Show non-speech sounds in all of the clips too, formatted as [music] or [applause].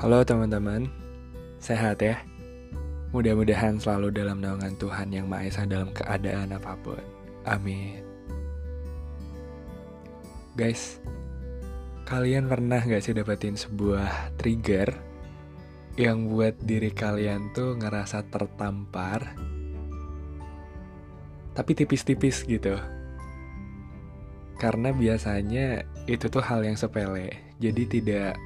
Halo teman-teman, sehat ya? Mudah-mudahan selalu dalam naungan Tuhan yang Maha Esa dalam keadaan apa pun. Amin. Guys, kalian pernah gak sih dapetin sebuah trigger yang buat diri kalian tuh ngerasa tertampar, tapi tipis-tipis gitu? Karena biasanya itu tuh hal yang sepele, jadi tidak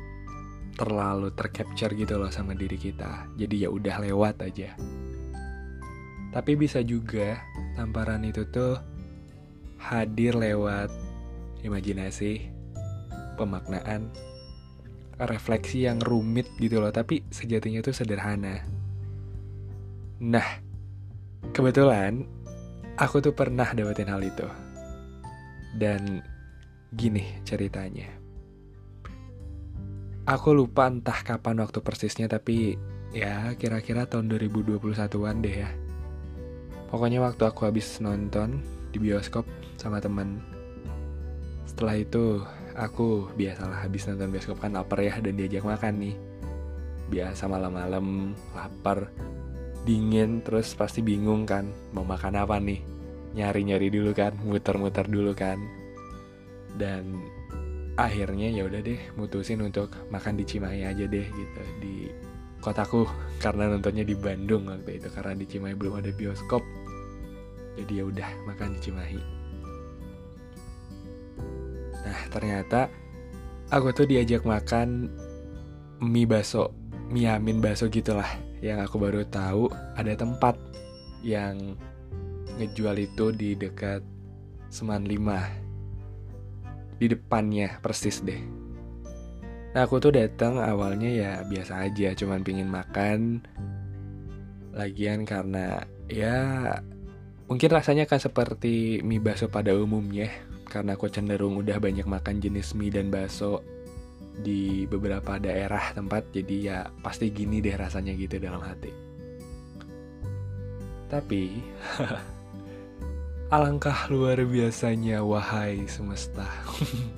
terlalu tercapture gitu loh sama diri kita. Jadi ya udah lewat aja. Tapi bisa juga tamparan itu tuh hadir lewat imajinasi, pemaknaan, refleksi yang rumit gitu loh, tapi sejatinya tuh sederhana. Nah, kebetulan aku tuh pernah dapetin hal itu. Dan gini ceritanya. Aku lupa entah kapan waktu persisnya tapi ya kira-kira tahun 2021-an deh ya. Pokoknya waktu aku habis nonton di bioskop sama temen. Setelah itu aku biasalah habis nonton bioskop kan lapar ya dan diajak makan nih. Biasa malam-malam lapar, dingin terus pasti bingung kan mau makan apa nih. Nyari-nyari dulu kan, muter-muter dulu kan. Dan akhirnya ya udah deh mutusin untuk makan di Cimahi aja deh gitu di kotaku. [laughs] Karena nontonnya di Bandung waktu itu karena di Cimahi belum ada bioskop. Jadi ya udah makan di Cimahi. Nah ternyata aku tuh diajak makan mie baso mie amin baso gitulah yang aku baru tahu ada tempat yang ngejual itu di dekat Seman 5 di depannya persis deh. Nah aku tuh datang awalnya ya biasa aja, cuman pingin makan. Lagian karena ya mungkin rasanya kan seperti mie bakso pada umumnya, karena aku cenderung udah banyak makan jenis mie dan bakso di beberapa daerah tempat, jadi ya pasti gini deh rasanya gitu dalam hati. Tapi [laughs] Alangkah luar biasanya wahai semesta.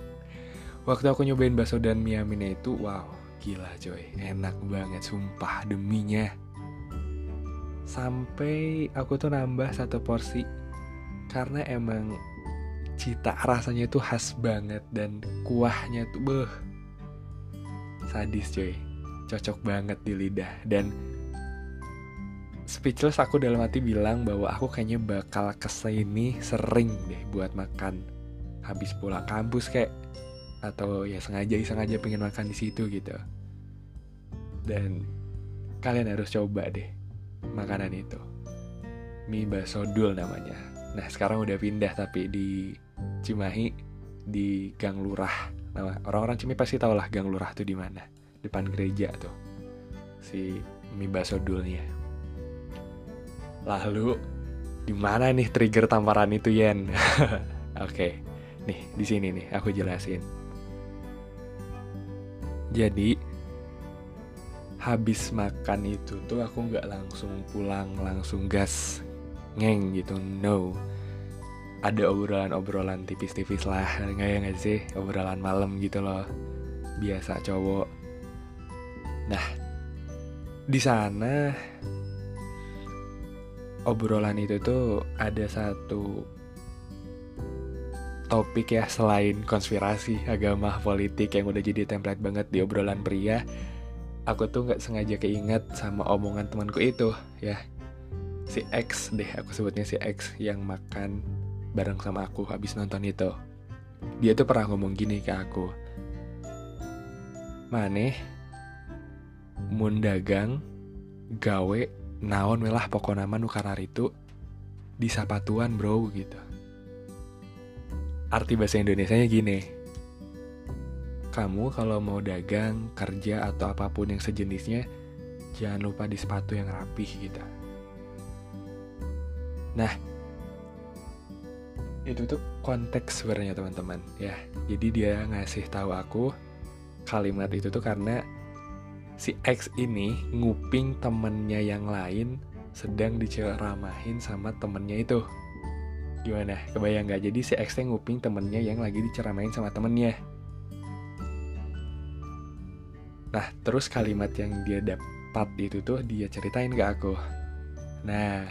[laughs] Waktu aku nyobain bakso dan mie aminnya itu, wow, gila coy, enak banget sumpah deminya. Sampai aku tuh nambah satu porsi karena emang cita rasanya tuh khas banget dan kuahnya tuh beh sadis coy cocok banget di lidah dan speechless aku dalam hati bilang bahwa aku kayaknya bakal ke sini sering deh buat makan habis pulang kampus kayak atau ya sengaja sengaja pengen makan di situ gitu. Dan kalian harus coba deh makanan itu. Mie bakso dul namanya. Nah sekarang udah pindah tapi di Cimahi di Gang Lurah. Nah orang-orang Cimahi pasti tau lah Gang Lurah tuh di mana. Depan gereja tuh si mie bakso dulnya Lalu di mana nih trigger tamparan itu Yen? [laughs] Oke, okay. nih di sini nih aku jelasin. Jadi habis makan itu tuh aku nggak langsung pulang langsung gas ngeng gitu no ada obrolan-obrolan tipis-tipis lah nggak ya nggak sih obrolan malam gitu loh biasa cowok nah di sana obrolan itu tuh ada satu topik ya selain konspirasi agama politik yang udah jadi template banget di obrolan pria. Aku tuh nggak sengaja keinget sama omongan temanku itu ya. Si X deh aku sebutnya si X yang makan bareng sama aku habis nonton itu. Dia tuh pernah ngomong gini ke aku. Maneh mundagang gawe naon welah pokok nama nukarar itu di sapatuan bro gitu. Arti bahasa Indonesia nya gini. Kamu kalau mau dagang kerja atau apa pun yang sejenisnya jangan lupa di sepatu yang rapih gitu. Nah itu tuh konteks sebenarnya teman-teman ya. Jadi dia ngasih tahu aku kalimat itu tuh karena si X ini nguping temennya yang lain sedang diceramahin sama temennya itu gimana kebayang nggak jadi si X nguping temennya yang lagi diceramahin sama temennya Nah, terus kalimat yang dia dapat itu tuh dia ceritain ke aku. Nah,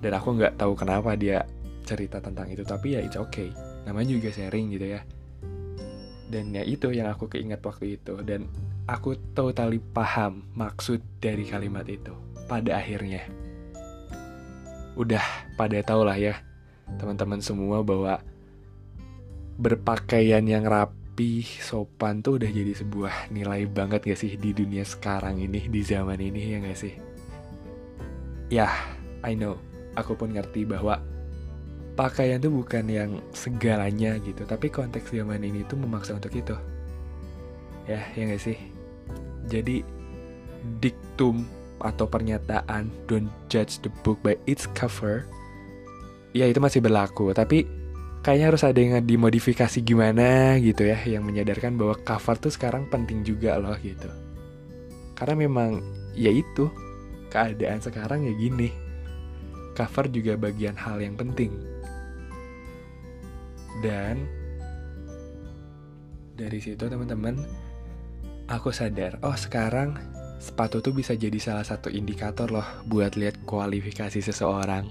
dan aku nggak tahu kenapa dia cerita tentang itu, tapi ya it's okay. Namanya juga sharing gitu ya. Dan ya itu yang aku keinget waktu itu dan aku totally paham maksud dari kalimat itu pada akhirnya. Udah pada tau lah ya teman-teman semua bahwa berpakaian yang rapi, sopan tuh udah jadi sebuah nilai banget gak sih di dunia sekarang ini, di zaman ini ya gak sih? Ya, I know, aku pun ngerti bahwa pakaian tuh bukan yang segalanya gitu tapi konteks zaman ini tuh memaksa untuk itu ya ya gak sih jadi diktum atau pernyataan don't judge the book by its cover ya itu masih berlaku. Tapi kayaknya harus ada yang dimodifikasi gimana gitu ya yang menyadarkan bahwa cover tuh sekarang penting juga loh gitu. Karena memang ya itu keadaan sekarang ya gini. Cover juga bagian hal yang penting. Dan dari situ teman-teman aku sadar oh sekarang sepatu tuh bisa jadi salah satu indikator loh buat lihat kualifikasi seseorang.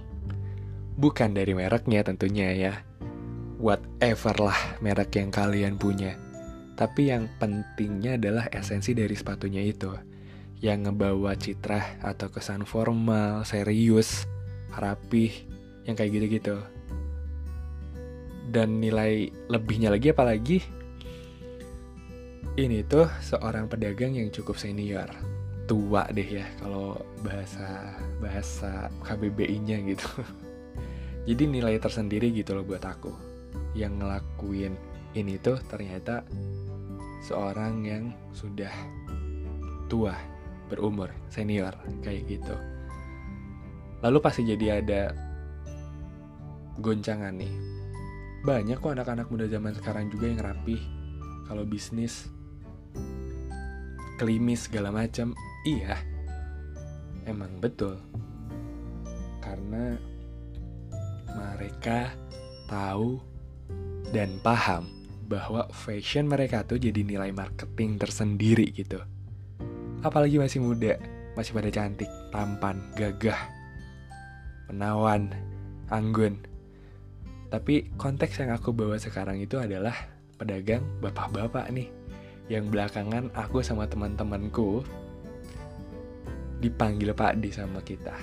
Bukan dari mereknya tentunya ya. Whatever lah merek yang kalian punya. Tapi yang pentingnya adalah esensi dari sepatunya itu. Yang ngebawa citra atau kesan formal, serius, rapih, yang kayak gitu-gitu. Dan nilai lebihnya lagi apalagi ini tuh seorang pedagang yang cukup senior. Tua deh ya kalau bahasa bahasa KBBI-nya gitu. [laughs] Jadi nilai tersendiri gitu loh buat aku. Yang ngelakuin ini tuh ternyata seorang yang sudah tua berumur senior kayak gitu. Lalu pasti jadi ada goncangan nih. Banyak kok anak-anak muda zaman sekarang juga yang rapih. Kalau bisnis klimis segala macam. Iya. Emang betul. Karena mereka tahu dan paham bahwa fashion mereka tuh jadi nilai marketing tersendiri gitu. Apalagi masih muda masih pada cantik tampan gagah menawan anggun. Tapi konteks yang aku bawa sekarang itu adalah pedagang bapak-bapak nih. Yang belakangan aku sama teman-temanku dipanggil Pak di sama kita.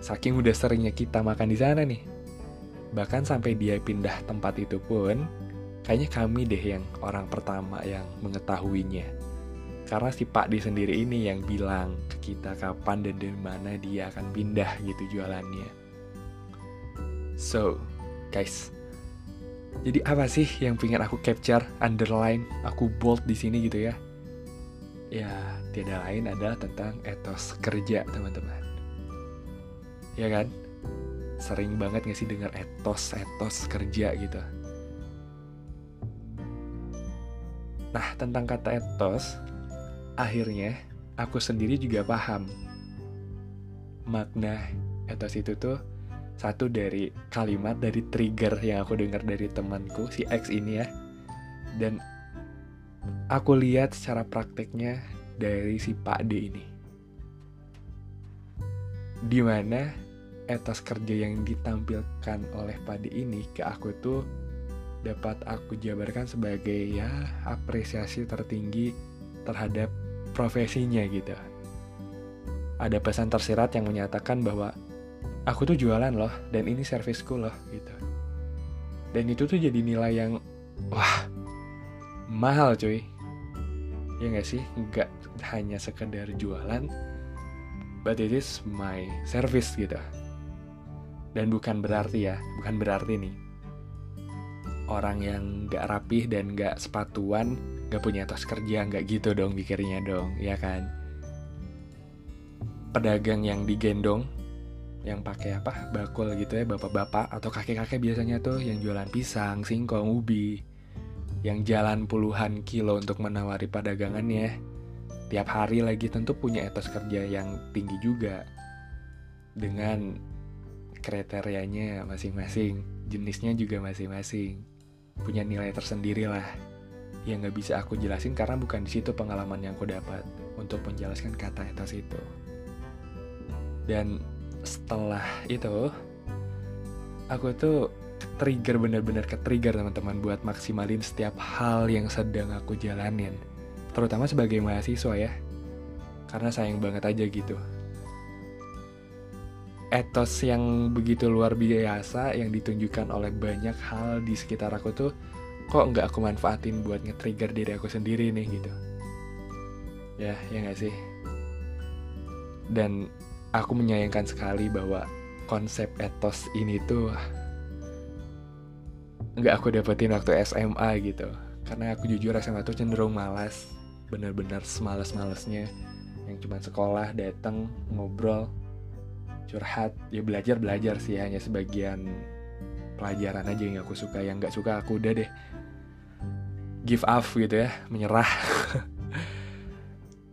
Saking udah seringnya kita makan di sana nih. Bahkan sampai dia pindah tempat itu pun, kayaknya kami deh yang orang pertama yang mengetahuinya. Karena si Pak di sendiri ini yang bilang ke kita kapan dan dari mana dia akan pindah gitu jualannya. So, guys. Jadi apa sih yang pengen aku capture, underline, aku bold di sini gitu ya? Ya, tidak lain adalah tentang etos kerja, teman-teman. Ya kan? Sering banget gak sih dengar etos, etos kerja gitu. Nah, tentang kata etos, akhirnya aku sendiri juga paham makna etos itu tuh satu dari kalimat dari trigger yang aku dengar dari temanku si X ini ya. Dan aku lihat secara prakteknya dari si Pak D ini. Di mana etos kerja yang ditampilkan oleh Pak D ini ke aku tuh dapat aku jabarkan sebagai ya apresiasi tertinggi terhadap profesinya gitu. Ada pesan tersirat yang menyatakan bahwa aku tuh jualan loh dan ini servisku loh gitu. Dan itu tuh jadi nilai yang wah mahal cuy. Ya nggak sih? Nggak hanya sekedar jualan but it is my service gitu. Dan bukan berarti ya bukan berarti nih orang yang nggak rapih dan nggak sepatuan nggak punya tas kerja nggak gitu dong pikirnya dong ya kan? Pedagang yang digendong yang pakai apa bakul gitu ya bapak-bapak atau kakek-kakek biasanya tuh yang jualan pisang, singkong, ubi yang jalan puluhan kilo untuk menawari padagangannya tiap hari lagi tentu punya etos kerja yang tinggi juga dengan kriterianya masing-masing jenisnya juga masing-masing punya nilai tersendiri lah yang nggak bisa aku jelasin karena bukan di situ pengalaman yang aku dapat untuk menjelaskan kata etos itu. Dan setelah itu, aku tuh trigger bener-bener ke trigger teman-teman buat maksimalin setiap hal yang sedang aku jalanin. Terutama sebagai mahasiswa ya. Karena sayang banget aja gitu etos yang begitu luar biasa yang ditunjukkan oleh banyak hal di sekitar aku tuh kok nggak aku manfaatin buat nge-trigger diri aku sendiri nih gitu ya ya nggak sih dan aku menyayangkan sekali bahwa konsep etos ini tuh nggak aku dapetin waktu SMA gitu. Karena aku jujur SMA tuh cenderung malas bener-bener semales-malesnya. Yang cuma sekolah datang ngobrol curhat. Ya belajar belajar sih hanya sebagian pelajaran aja yang aku suka. Yang nggak suka aku udah deh. Give up gitu ya menyerah [laughs]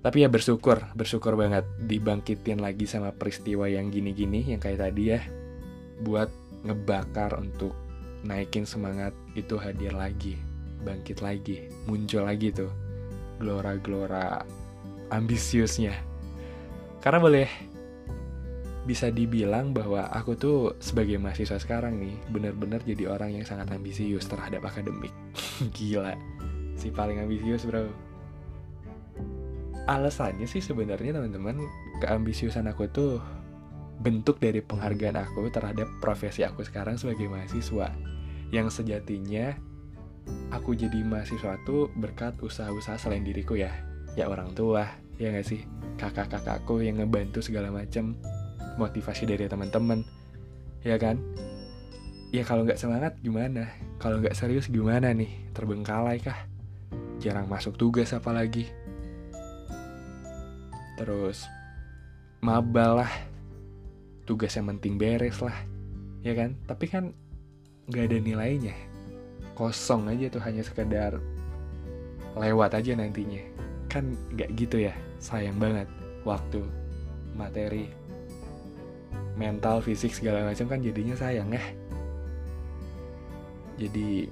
tapi ya bersyukur bersyukur banget dibangkitin lagi sama peristiwa yang gini-gini yang kayak tadi ya buat ngebakar untuk naikin semangat itu hadir lagi bangkit lagi muncul lagi tuh gelora-gelora ambisiusnya. Karena boleh bisa dibilang bahwa aku tuh sebagai mahasiswa sekarang nih bener-bener jadi orang yang sangat ambisius terhadap akademik. [laughs] Gila si paling ambisius bro alasannya sih sebenarnya teman-teman keambisiusan aku tuh bentuk dari penghargaan aku terhadap profesi aku sekarang sebagai mahasiswa. Yang sejatinya aku jadi mahasiswa tuh berkat usaha-usaha selain diriku ya. Ya orang tua ya gak sih? Kakak-kakakku yang ngebantu segala macem motivasi dari teman-teman ya kan? Ya kalau nggak semangat gimana? Kalau nggak serius gimana nih? Terbengkalai kah? Jarang masuk tugas apalagi terus mabal lah. Tugas yang penting beres lah ya kan? Tapi kan nggak ada nilainya. Kosong aja tuh hanya sekedar lewat aja nantinya. Kan nggak gitu ya sayang banget. Waktu materi mental fisik segala macam kan jadinya sayang ya. Jadi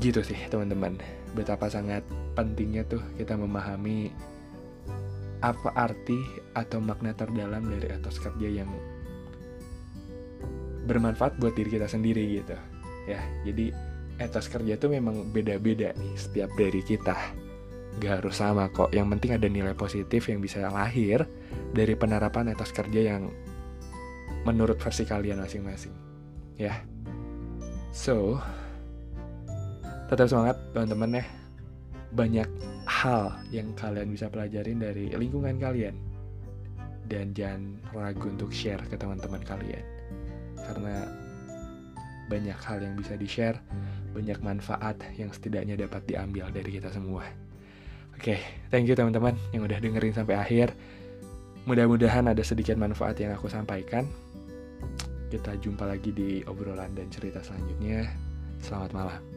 gitu sih teman-teman. Betapa sangat pentingnya tuh kita memahami apa arti atau makna terdalam dari etos kerja yang bermanfaat buat diri kita sendiri gitu ya jadi etos kerja tuh memang beda-beda nih setiap dari kita gak harus sama kok yang penting ada nilai positif yang bisa lahir dari penerapan etos kerja yang menurut versi kalian masing-masing. Ya. So, tetap semangat teman-teman ya. Banyak hal yang kalian bisa pelajarin dari lingkungan kalian. Dan jangan ragu untuk share ke teman-teman kalian. Karena banyak hal yang bisa di-share, banyak manfaat yang setidaknya dapat diambil dari kita semua. Oke, okay, thank you teman-teman yang udah dengerin sampai akhir. Mudah-mudahan ada sedikit manfaat yang aku sampaikan. Kita jumpa lagi di obrolan dan cerita selanjutnya. Selamat malam.